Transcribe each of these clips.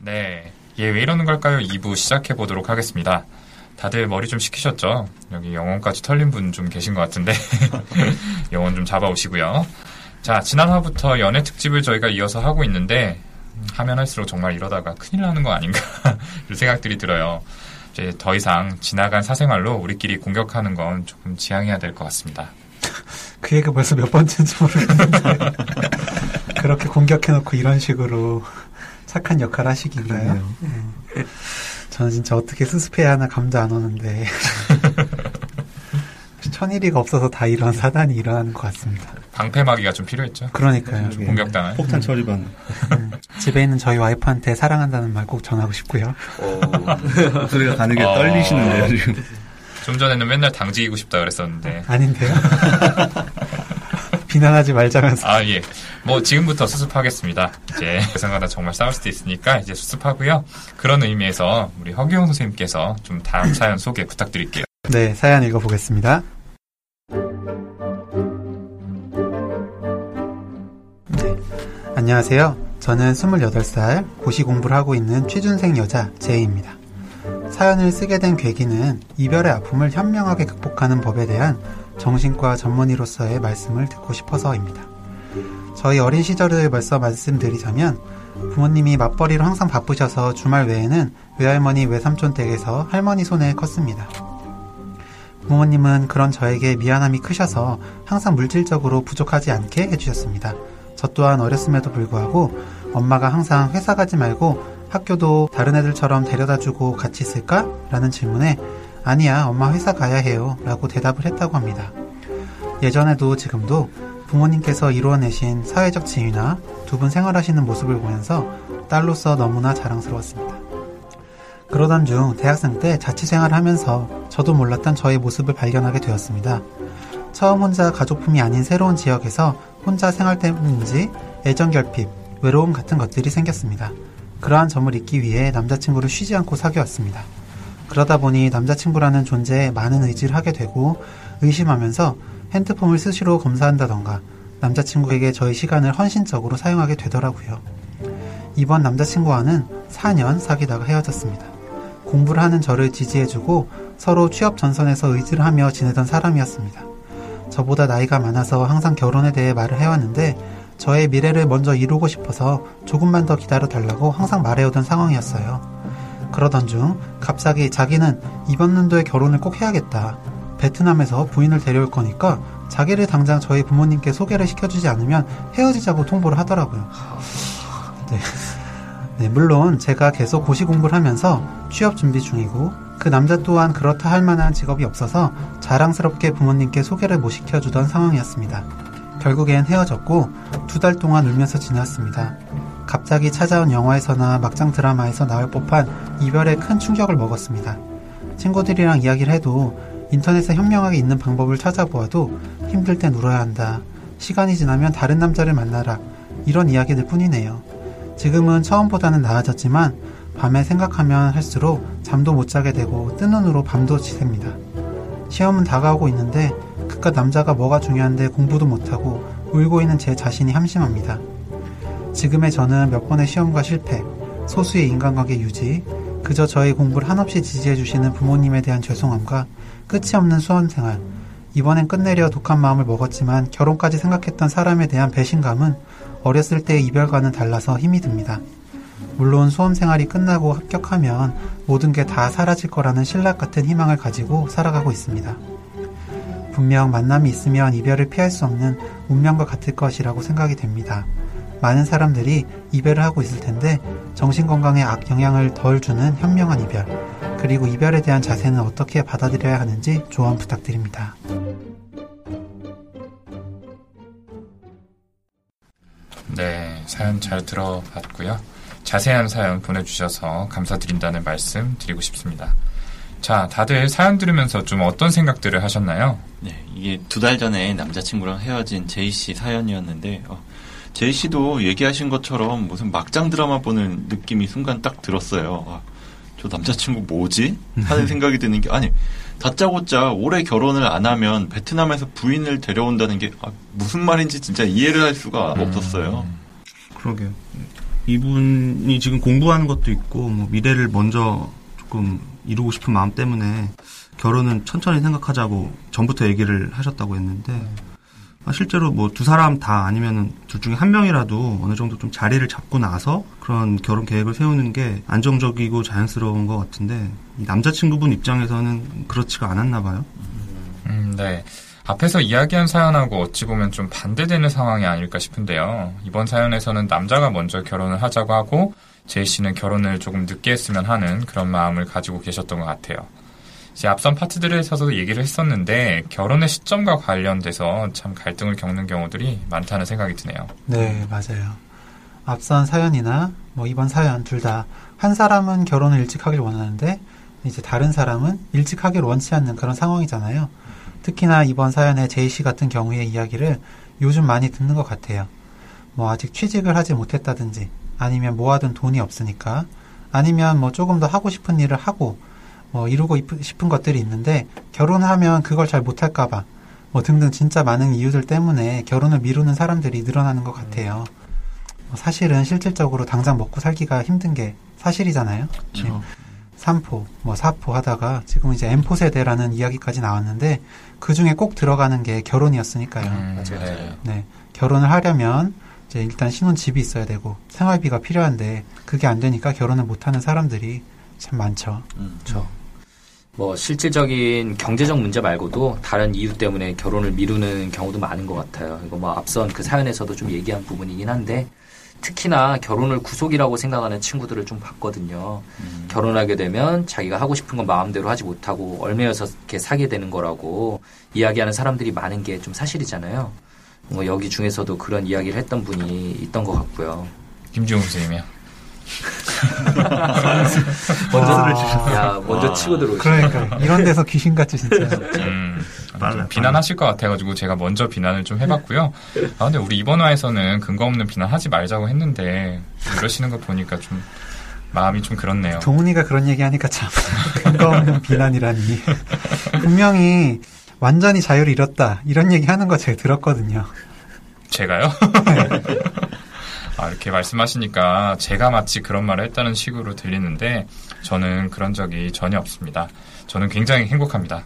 네. 예, 왜 이러는 걸까요? 2부 시작해 보도록 하겠습니다. 다들 머리 좀 식히셨죠? 여기 영혼까지 털린 분 좀 계신 것 같은데. 영혼 좀 잡아오시고요. 자, 지난 화부터 연애 특집을 저희가 이어서 하고 있는데, 하면 할수록 정말 이러다가 큰일 나는 거 아닌가. 이런 생각들이 들어요. 이제 더 이상 지나간 사생활로 우리끼리 공격하는 건 조금 지양해야 될 것 같습니다. 그 얘기가 벌써 몇 번째인지 모르겠는데. 그렇게 공격해놓고 이런 식으로 착한 역할 하시기인가요? 네. 저는 진짜 어떻게 수습해야 하나 감도 안 오는데. 천일이가 없어서 다 이런 사단이 일어나는 것 같습니다. 방패막이가 좀 필요했죠. 그러니까요. 공격당한. 폭탄 처리반. 음, 집에 있는 저희 와이프한테 사랑한다는 말 꼭 전하고 싶고요. 목소리가 가늘게 어. 떨리시는데요, 지금. 좀 전에는 맨날 당직이고 싶다 그랬었는데. 아닌데요? 비난하지 말자면서. 아, 예. 뭐, 지금부터 수습하겠습니다. 이제, 그상마다 정말 싸울 수도 있으니까, 이제 수습하고요. 그런 의미에서, 우리 허기용 선생님께서 좀 다음 사연 소개 부탁드릴게요. 네, 사연 읽어보겠습니다. 네, 안녕하세요. 저는 28살 고시 공부를 하고 있는 취준생 여자 제이입니다. 사연을 쓰게 된 계기는 이별의 아픔을 현명하게 극복하는 법에 대한 정신과 전문의로서의 말씀을 듣고 싶어서입니다. 저희 어린 시절을 벌써 말씀드리자면 부모님이 맞벌이로 항상 바쁘셔서 주말 외에는 외할머니 외삼촌 댁에서 할머니 손에 컸습니다. 부모님은 그런 저에게 미안함이 크셔서 항상 물질적으로 부족하지 않게 해주셨습니다. 저 또한 어렸음에도 불구하고 엄마가 항상 회사 가지 말고 학교도 다른 애들처럼 데려다 주고 같이 있을까? 라는 질문에 아니야, 엄마 회사 가야 해요. 라고 대답을 했다고 합니다. 예전에도 지금도 부모님께서 이루어내신 사회적 지위나 두 분 생활하시는 모습을 보면서 딸로서 너무나 자랑스러웠습니다. 그러던 중 대학생 때 자취생활을 하면서 저도 몰랐던 저의 모습을 발견하게 되었습니다. 처음 혼자 가족품이 아닌 새로운 지역에서 혼자 생활 때문인지 애정 결핍, 외로움 같은 것들이 생겼습니다. 그러한 점을 잊기 위해 남자친구를 쉬지 않고 사귀었습니다. 그러다 보니 남자친구라는 존재에 많은 의지를 하게 되고 의심하면서 핸드폰을 수시로 검사한다던가 남자친구에게 저의 시간을 헌신적으로 사용하게 되더라고요. 이번 남자친구와는 4년 사귀다가 헤어졌습니다. 공부를 하는 저를 지지해주고 서로 취업 전선에서 의지를 하며 지내던 사람이었습니다. 저보다 나이가 많아서 항상 결혼에 대해 말을 해왔는데 저의 미래를 먼저 이루고 싶어서 조금만 더 기다려 달라고 항상 말해오던 상황이었어요. 그러던 중 갑자기 자기는 이번 년도에 결혼을 꼭 해야겠다. 베트남에서 부인을 데려올 거니까 자기를 당장 저희 부모님께 소개를 시켜주지 않으면 헤어지자고 통보를 하더라고요. 네. 네, 물론 제가 계속 고시 공부를 하면서 취업 준비 중이고 그 남자 또한 그렇다 할 만한 직업이 없어서 자랑스럽게 부모님께 소개를 못 시켜주던 상황이었습니다. 결국엔 헤어졌고 두 달 동안 울면서 지났습니다. 갑자기 찾아온 영화에서나 막장 드라마에서 나올 법한 이별에 큰 충격을 먹었습니다. 친구들이랑 이야기를 해도 인터넷에 현명하게 있는 방법을 찾아보아도 힘들 땐 울어야 한다. 시간이 지나면 다른 남자를 만나라. 이런 이야기들 뿐이네요. 지금은 처음보다는 나아졌지만 밤에 생각하면 할수록 잠도 못 자게 되고 뜬 눈으로 밤도 지셉니다. 시험은 다가오고 있는데 그깟 남자가 뭐가 중요한데 공부도 못하고 울고 있는 제 자신이 함심합니다. 지금의 저는 몇 번의 시험과 실패, 소수의 인간관계 유지, 그저 저의 공부를 한없이 지지해주시는 부모님에 대한 죄송함과 끝이 없는 수험생활, 이번엔 끝내려 독한 마음을 먹었지만 결혼까지 생각했던 사람에 대한 배신감은 어렸을 때의 이별과는 달라서 힘이 듭니다. 물론 수험생활이 끝나고 합격하면 모든 게 다 사라질 거라는 신락 같은 희망을 가지고 살아가고 있습니다. 분명 만남이 있으면 이별을 피할 수 없는 운명과 같을 것이라고 생각이 됩니다. 많은 사람들이 이별을 하고 있을 텐데 정신건강에 악 영향을 덜 주는 현명한 이별, 그리고 이별에 대한 자세는 어떻게 받아들여야 하는지 조언 부탁드립니다. 네, 사연 잘 들어봤고요. 자세한 사연 보내주셔서 감사드린다는 말씀 드리고 싶습니다. 자, 다들 사연 들으면서 좀 어떤 생각들을 하셨나요? 네, 이게 두 달 전에 남자친구랑 헤어진 제이 씨 사연이었는데, 어, 제이 씨도 얘기하신 것처럼 무슨 막장 드라마 보는 느낌이 순간 딱 들었어요. 아, 저 남자친구 뭐지? 하는 생각이 드는 게, 아니, 다짜고짜 올해 결혼을 안 하면 베트남에서 부인을 데려온다는 게 아, 무슨 말인지 진짜 이해를 할 수가 없었어요. 그러게요. 이분이 지금 공부하는 것도 있고 뭐 미래를 먼저 조금 이루고 싶은 마음 때문에 결혼은 천천히 생각하자고 전부터 얘기를 하셨다고 했는데 아, 실제로 뭐 두 사람 다 아니면은 둘 중에 한 명이라도 어느 정도 좀 자리를 잡고 나서 그런 결혼 계획을 세우는 게 안정적이고 자연스러운 것 같은데 이 남자친구분 입장에서는 그렇지가 않았나 봐요. 음, 네. 앞에서 이야기한 사연하고 어찌 보면 좀 반대되는 상황이 아닐까 싶은데요. 이번 사연에서는 남자가 먼저 결혼을 하자고 하고 제이 씨는 결혼을 조금 늦게 했으면 하는 그런 마음을 가지고 계셨던 것 같아요. 이제 앞선 파트들에서도 얘기를 했었는데 결혼의 시점과 관련돼서 참 갈등을 겪는 경우들이 많다는 생각이 드네요. 네, 맞아요. 앞선 사연이나 뭐 이번 사연 둘 다 한 사람은 결혼을 일찍 하길 원하는데 이제 다른 사람은 일찍 하길 원치 않는 그런 상황이잖아요. 특히나 이번 사연의 제이 씨 같은 경우의 이야기를 요즘 많이 듣는 것 같아요. 뭐 아직 취직을 하지 못했다든지 아니면 모아둔 돈이 없으니까 아니면 뭐 조금 더 하고 싶은 일을 하고 뭐 이루고 싶은 것들이 있는데 결혼을 하면 그걸 잘 못할까봐 뭐 등등 진짜 많은 이유들 때문에 결혼을 미루는 사람들이 늘어나는 것 같아요. 뭐 사실은 실질적으로 당장 먹고 살기가 힘든 게 사실이잖아요. 네. 삼포, 뭐 사포 하다가 지금 이제 엠포 세대라는 이야기까지 나왔는데 그 중에 꼭 들어가는 게 결혼이었으니까요. 음, 맞아요. 네. 네, 결혼을 하려면 이제 일단 신혼 집이 있어야 되고 생활비가 필요한데 그게 안 되니까 결혼을 못 하는 사람들이 참 많죠. 음. 그렇죠. 뭐 실질적인 경제적 문제 말고도 다른 이유 때문에 결혼을 미루는 경우도 많은 것 같아요. 이거 뭐 앞선 그 사연에서도 좀 얘기한 부분이긴 한데 특히나 결혼을 구속이라고 생각하는 친구들을 좀 봤거든요. 음. 결혼하게 되면 자기가 하고 싶은 건 마음대로 하지 못하고 얼매여서 이렇게 사게 되는 거라고 이야기하는 사람들이 많은 게 좀 사실이잖아요. 뭐 여기 중에서도 그런 이야기를 했던 분이 있던 것 같고요. 김지웅 선생님이요. 먼저 아, 야 먼저 와. 치고 들어오시. 그러니까 이런 데서 귀신같이 진짜. 음, 빨라, 좀 비난하실 것 같아가지고 제가 먼저 비난을 좀 해봤고요. 아 근데 우리 이번 화에서는 근거 없는 비난하지 말자고 했는데 이러시는 거 보니까 좀 마음이 좀 그렇네요. 동훈이가 그런 얘기하니까 참 근거 없는 비난이라니. 분명히 완전히 자유를 잃었다 이런 얘기하는 거 제가 들었거든요. 제가요? 아, 이렇게 말씀하시니까 제가 마치 그런 말을 했다는 식으로 들리는데 저는 그런 적이 전혀 없습니다. 저는 굉장히 행복합니다.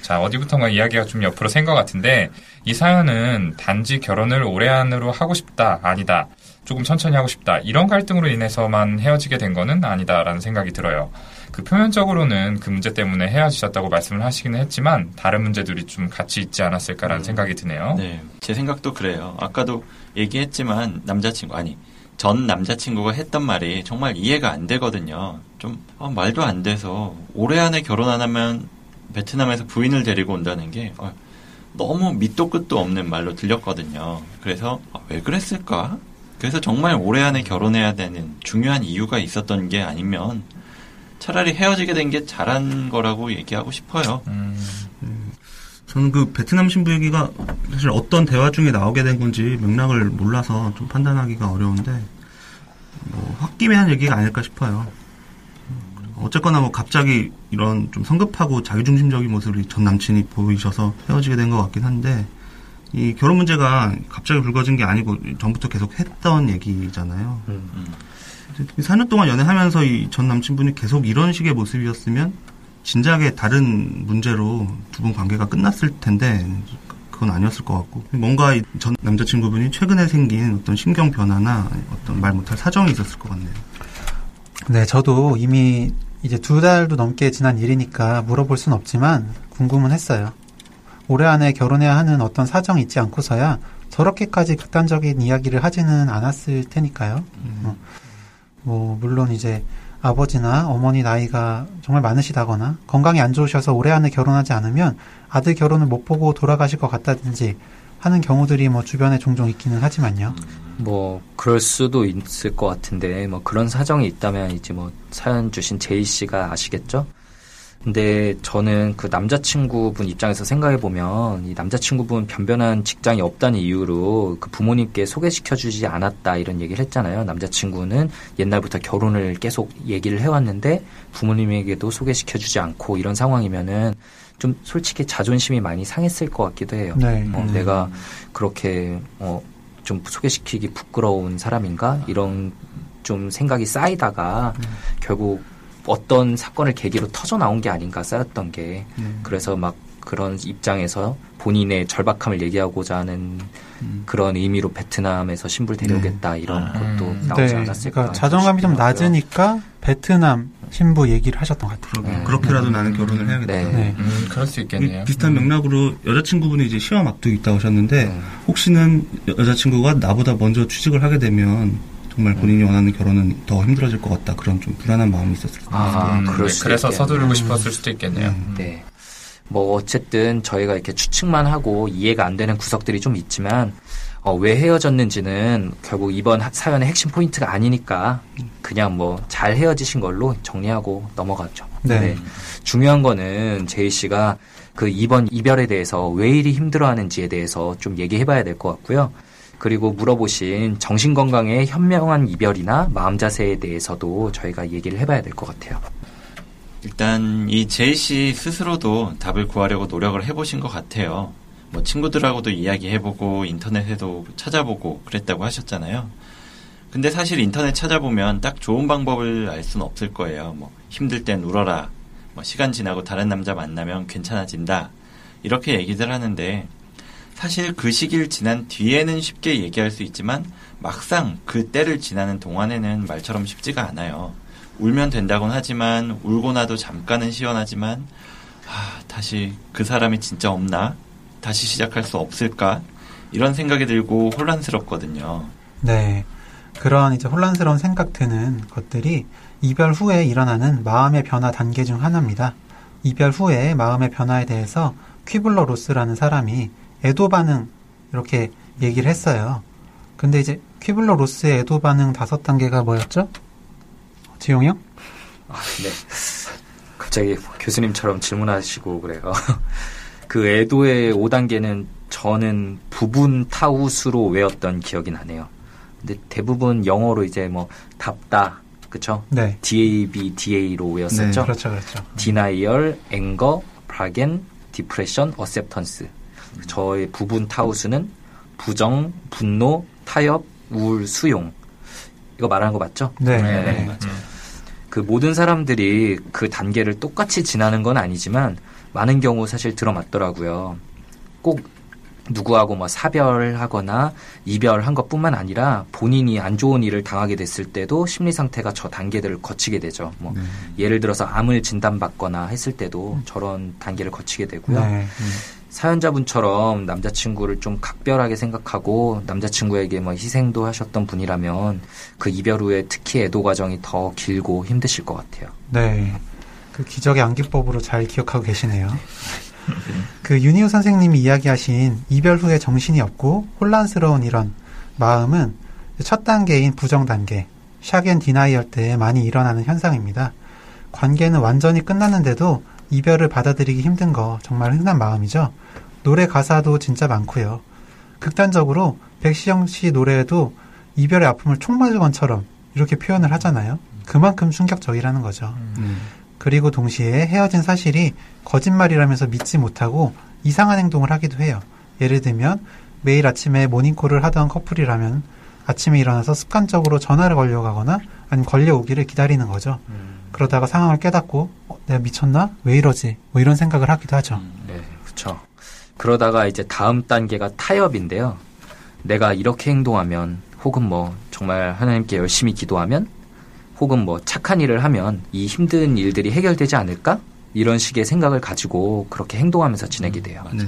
자, 어디부턴가 이야기가 좀 옆으로 샌 것 같은데 이 사연은 단지 결혼을 올해 안으로 하고 싶다, 아니다. 조금 천천히 하고 싶다. 이런 갈등으로 인해서만 헤어지게 된 거는 아니다라는 생각이 들어요. 그 표면적으로는 그 문제 때문에 헤어지셨다고 말씀을 하시기는 했지만 다른 문제들이 좀 같이 있지 않았을까라는 생각이 드네요. 네, 제 생각도 그래요. 아까도 얘기했지만 남자친구 아니 전 남자친구가 했던 말이 정말 이해가 안 되거든요. 좀 아, 말도 안 돼서 올해 안에 결혼 안 하면 베트남에서 부인을 데리고 온다는 게 어, 너무 밑도 끝도 없는 말로 들렸거든요. 그래서 아, 왜 그랬을까? 그래서 정말 올해 안에 결혼해야 되는 중요한 이유가 있었던 게 아니면 차라리 헤어지게 된 게 잘한 거라고 얘기하고 싶어요. 음, 저는 그 베트남 신부 얘기가 사실 어떤 대화 중에 나오게 된 건지 맥락을 몰라서 좀 판단하기가 어려운데 뭐 홧김에 한 얘기가 아닐까 싶어요. 어쨌거나 뭐 갑자기 이런 좀 성급하고 자기중심적인 모습을 전 남친이 보이셔서 헤어지게 된 것 같긴 한데 이 결혼 문제가 갑자기 불거진 게 아니고 전부터 계속 했던 얘기잖아요. 음. 음. 4년 동안 연애하면서 이 전 남친분이 계속 이런 식의 모습이었으면 진작에 다른 문제로 두 분 관계가 끝났을 텐데 그건 아니었을 것 같고 뭔가 이전 남자친구분이 최근에 생긴 어떤 심경 변화나 어떤 말 못할 사정이 있었을 것 같네요. 네, 저도 이미 이제 두 달도 넘게 지난 일이니까 물어볼 순 없지만 궁금은 했어요. 올해 안에 결혼해야 하는 어떤 사정이 있지 않고서야 저렇게까지 극단적인 이야기를 하지는 않았을 테니까요. 어. 뭐 물론 이제 아버지나 어머니 나이가 정말 많으시다거나 건강이 안 좋으셔서 올해 안에 결혼하지 않으면 아들 결혼을 못 보고 돌아가실 것 같다든지 하는 경우들이 뭐 주변에 종종 있기는 하지만요. 뭐 그럴 수도 있을 것 같은데 뭐 그런 사정이 있다면 이제 뭐 사연 주신 제이 씨가 아시겠죠? 근데 저는 그 남자친구분 입장에서 생각해 보면 이 남자친구분 변변한 직장이 없다는 이유로 그 부모님께 소개시켜주지 않았다 이런 얘기를 했잖아요. 남자친구는 옛날부터 결혼을 계속 얘기를 해왔는데 부모님에게도 소개시켜주지 않고 이런 상황이면은 좀 솔직히 자존심이 많이 상했을 것 같기도 해요. 네. 어, 내가 그렇게 어, 좀 소개시키기 부끄러운 사람인가 이런 좀 생각이 쌓이다가 결국 어떤 사건을 계기로 터져 나온 게 아닌가 쌓였던 게 네. 그래서 막 그런 입장에서 본인의 절박함을 얘기하고자 하는 음. 그런 의미로 베트남에서 신부를 데려오겠다 이런 아. 것도 음. 나오지 네, 않았을까 그러니까 자존감이 좀. 낮으니까 베트남 신부 얘기를 하셨던 것 같아요. 네. 그렇게라도 나는 결혼을 해야겠다. 네. 네. 음, 그럴 수 있겠네요. 이 비슷한 맥락으로 여자친구분이 이제 시험 앞두고 있다고 하셨는데 음. 혹시는 여- 여자친구가 나보다 먼저 취직을 하게 되면 정말 본인이 원하는 결혼은 더 힘들어질 것 같다 그런 좀 불안한 마음이 있었을 것 같아요. 아, 음, 그럴 네, 그래서 있겠네요. 서두르고 싶었을 수도 있겠네요. 음. 네. 뭐 어쨌든 저희가 이렇게 추측만 하고 이해가 안 되는 구석들이 좀 있지만 어, 왜 헤어졌는지는 결국 이번 하- 사연의 핵심 포인트가 아니니까 그냥 뭐 잘 헤어지신 걸로 정리하고 넘어갔죠. 네. 중요한 거는 제이 씨가 그 이번 이별에 대해서 왜 이리 힘들어하는지에 대해서 좀 얘기해봐야 될 것 같고요. 그리고 물어보신 정신건강의 현명한 이별이나 마음 자세에 대해서도 저희가 얘기를 해봐야 될 것 같아요. 일단 이 제이 씨 스스로도 답을 구하려고 노력을 해보신 것 같아요. 뭐 친구들하고도 이야기해보고 인터넷에도 찾아보고 그랬다고 하셨잖아요. 근데 사실 인터넷 찾아보면 딱 좋은 방법을 알 수는 없을 거예요. 뭐 힘들 땐 울어라. 뭐 시간 지나고 다른 남자 만나면 괜찮아진다. 이렇게 얘기들 하는데 사실 그 시기를 지난 뒤에는 쉽게 얘기할 수 있지만 막상 그 때를 지나는 동안에는 말처럼 쉽지가 않아요. 울면 된다곤 하지만 울고 나도 잠깐은 시원하지만 아, 다시 그 사람이 진짜 없나? 다시 시작할 수 없을까? 이런 생각이 들고 혼란스럽거든요. 네. 그런 이제 혼란스러운 생각 드는 것들이 이별 후에 일어나는 마음의 변화 단계 중 하나입니다. 이별 후에 마음의 변화에 대해서 퀴블러 로스라는 사람이 애도 반응 이렇게 얘기를 했어요. 근데 이제 퀴블러 로스의 애도 반응 다섯 단계가 뭐였죠? 지용이 형? 아, 네. 갑자기 교수님처럼 질문하시고 그래요. 그 애도의 5단계는 저는 부분 타우스로 외웠던 기억이 나네요. 근데 대부분 영어로 이제 뭐 답다, 그쵸? 네. DAB, DA로 외웠었죠. 네, 그렇죠, 그렇죠. Denial, Anger, Bargain, Depression, Acceptance. 저의 부분 타우스는 부정, 분노, 타협, 우울, 수용. 이거 말하는 거 맞죠? 네. 네, 네. 맞아요. 그 모든 사람들이 그 단계를 똑같이 지나는 건 아니지만 많은 경우 사실 들어맞더라고요. 꼭 누구하고 뭐 사별하거나 이별한 것뿐만 아니라 본인이 안 좋은 일을 당하게 됐을 때도 심리 상태가 저 단계들을 거치게 되죠. 뭐 네. 예를 들어서 암을 진단받거나 했을 때도 저런 단계를 거치게 되고요. 네. 사연자분처럼 남자친구를 좀 각별하게 생각하고 남자친구에게 뭐 희생도 하셨던 분이라면 그 이별 후에 특히 애도 과정이 더 길고 힘드실 것 같아요. 네. 그 기적의 암기법으로 잘 기억하고 계시네요. 그 윤희우 선생님이 이야기하신 이별 후에 정신이 없고 혼란스러운 이런 마음은 첫 단계인 부정 단계, shock and denial 때 많이 일어나는 현상입니다. 관계는 완전히 끝났는데도 이별을 받아들이기 힘든 거 정말 흔한 마음이죠. 노래 가사도 진짜 많고요. 극단적으로 백시영 씨 노래에도 이별의 아픔을 총 맞은 것처럼 이렇게 표현을 하잖아요. 그만큼 충격적이라는 거죠. 음. 그리고 동시에 헤어진 사실이 거짓말이라면서 믿지 못하고 이상한 행동을 하기도 해요. 예를 들면 매일 아침에 모닝콜을 하던 커플이라면 아침에 일어나서 습관적으로 전화를 걸려가거나 아니면 걸려오기를 기다리는 거죠. 그러다가 상황을 깨닫고 어, 내가 미쳤나? 왜 이러지? 뭐 이런 생각을 하기도 하죠. 네, 그렇죠. 그러다가 이제 다음 단계가 타협인데요. 내가 이렇게 행동하면 혹은 뭐 정말 하나님께 열심히 기도하면 혹은 뭐 착한 일을 하면 이 힘든 일들이 해결되지 않을까? 이런 식의 생각을 가지고 그렇게 행동하면서 지내게 돼요. 네.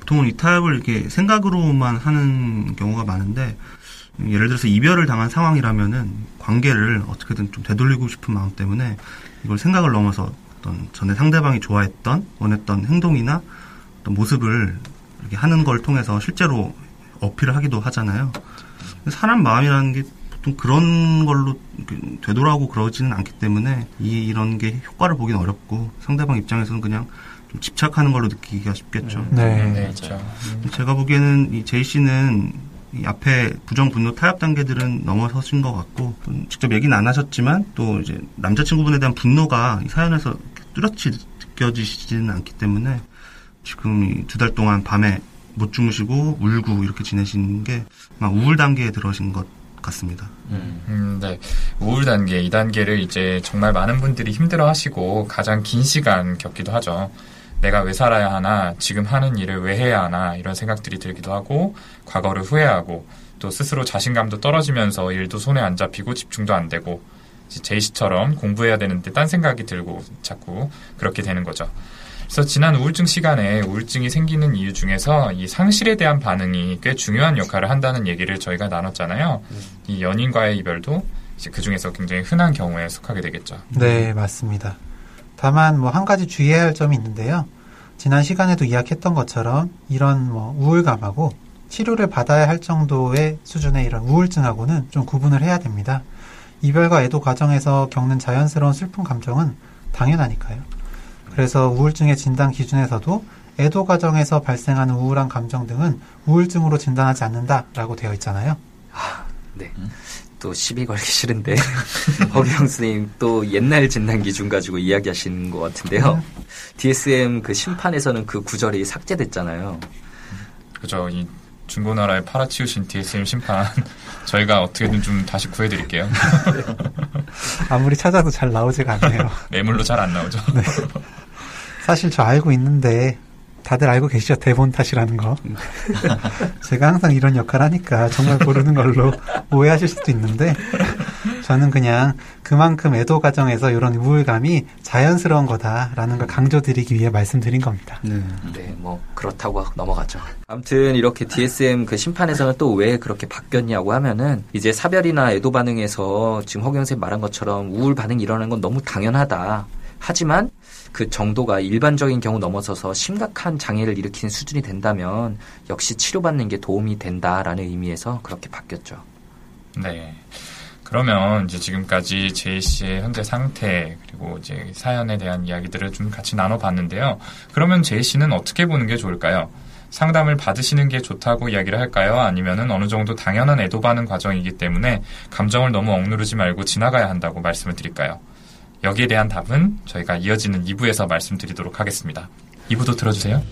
보통은 이 타협을 이렇게 생각으로만 하는 경우가 많은데 음, 예를 들어서 이별을 당한 상황이라면은 관계를 어떻게든 좀 되돌리고 싶은 마음 때문에 이걸 생각을 넘어서 어떤 전에 상대방이 좋아했던 원했던 행동이나 어떤 모습을 이렇게 하는 걸 통해서 실제로 어필을 하기도 하잖아요. 사람 마음이라는 게 보통 그런 걸로 되돌아오고 그러지는 않기 때문에 이 이런 게 효과를 보긴 어렵고 상대방 입장에서는 그냥 좀 집착하는 걸로 느끼기가 쉽겠죠. 네. 네, 그렇죠. 제가 보기에는 이 제이 씨는 이 앞에 부정 분노 타협 단계들은 넘어서신 것 같고 음, 직접 얘기는 안 하셨지만 또 이제 남자친구분에 대한 분노가 이 사연에서 뚜렷이 느껴지지는 않기 때문에 지금 두 달 동안 밤에 못 주무시고 울고 이렇게 지내신 게막 우울 단계에 들어신 것 같습니다. 음. 음, 네. 우울 단계, 이 단계를 이제 정말 많은 분들이 힘들어 하시고 가장 긴 시간 겪기도 하죠. 내가 왜 살아야 하나, 지금 하는 일을 왜 해야 하나, 이런 생각들이 들기도 하고, 과거를 후회하고, 또 스스로 자신감도 떨어지면서 일도 손에 안 잡히고 집중도 안 되고, 제이 씨처럼 공부해야 되는데 딴 생각이 들고 자꾸 그렇게 되는 거죠. 그래서 지난 우울증 시간에 우울증이 생기는 이유 중에서 이 상실에 대한 반응이 꽤 중요한 역할을 한다는 얘기를 저희가 나눴잖아요. 이 연인과의 이별도 그 중에서 굉장히 흔한 경우에 속하게 되겠죠. 네, 맞습니다. 다만 뭐 한 가지 주의해야 할 점이 있는데요. 지난 시간에도 이야기했던 것처럼 이런 뭐 우울감하고 치료를 받아야 할 정도의 수준의 이런 우울증하고는 좀 구분을 해야 됩니다. 이별과 애도 과정에서 겪는 자연스러운 슬픈 감정은 당연하니까요. 그래서 우울증의 진단 기준에서도 애도 과정에서 발생하는 우울한 감정 등은 우울증으로 진단하지 않는다라고 되어 있잖아요. 네. 또 시비 걸기 싫은데 허경 선생님 또 옛날 진단 기준 가지고 이야기하시는 것 같은데요. DSM 그 심판에서는 그 구절이 삭제됐잖아요. 그죠. 이 중고나라에 팔아치우신 DSM 심판 저희가 어떻게든 좀 다시 구해드릴게요. 아무리 찾아도 잘 나오지가 않네요. 매물로 잘 안 나오죠. 사실 저 알고 있는데 다들 알고 계시죠 대본 탓이라는 거. 제가 항상 이런 역할 하니까 정말 모르는 걸로 오해하실 수도 있는데 저는 그냥 그만큼 애도 과정에서 이런 우울감이 자연스러운 거다라는 걸 강조드리기 위해 말씀드린 겁니다. 네. 네, 뭐 그렇다고 넘어가죠. 아무튼 이렇게 DSM 그 심판에서는 또 왜 그렇게 바뀌었냐고 하면은 이제 사별이나 애도 반응에서 지금 허경 쌤 말한 것처럼 우울 반응이 일어나는 건 너무 당연하다. 하지만 그 정도가 일반적인 경우 넘어서서 심각한 장애를 일으키는 수준이 된다면 역시 치료받는 게 도움이 된다라는 의미에서 그렇게 바뀌었죠. 네. 그러면 이제 지금까지 제이 씨의 현재 상태 그리고 이제 사연에 대한 이야기들을 좀 같이 나눠봤는데요. 그러면 제이 씨는 어떻게 보는 게 좋을까요? 상담을 받으시는 게 좋다고 이야기를 할까요? 아니면은 어느 정도 당연한 애도 반응 과정이기 때문에 감정을 너무 억누르지 말고 지나가야 한다고 말씀을 드릴까요? 여기에 대한 답은 저희가 이어지는 2부에서 말씀드리도록 하겠습니다. 2부도 들어주세요.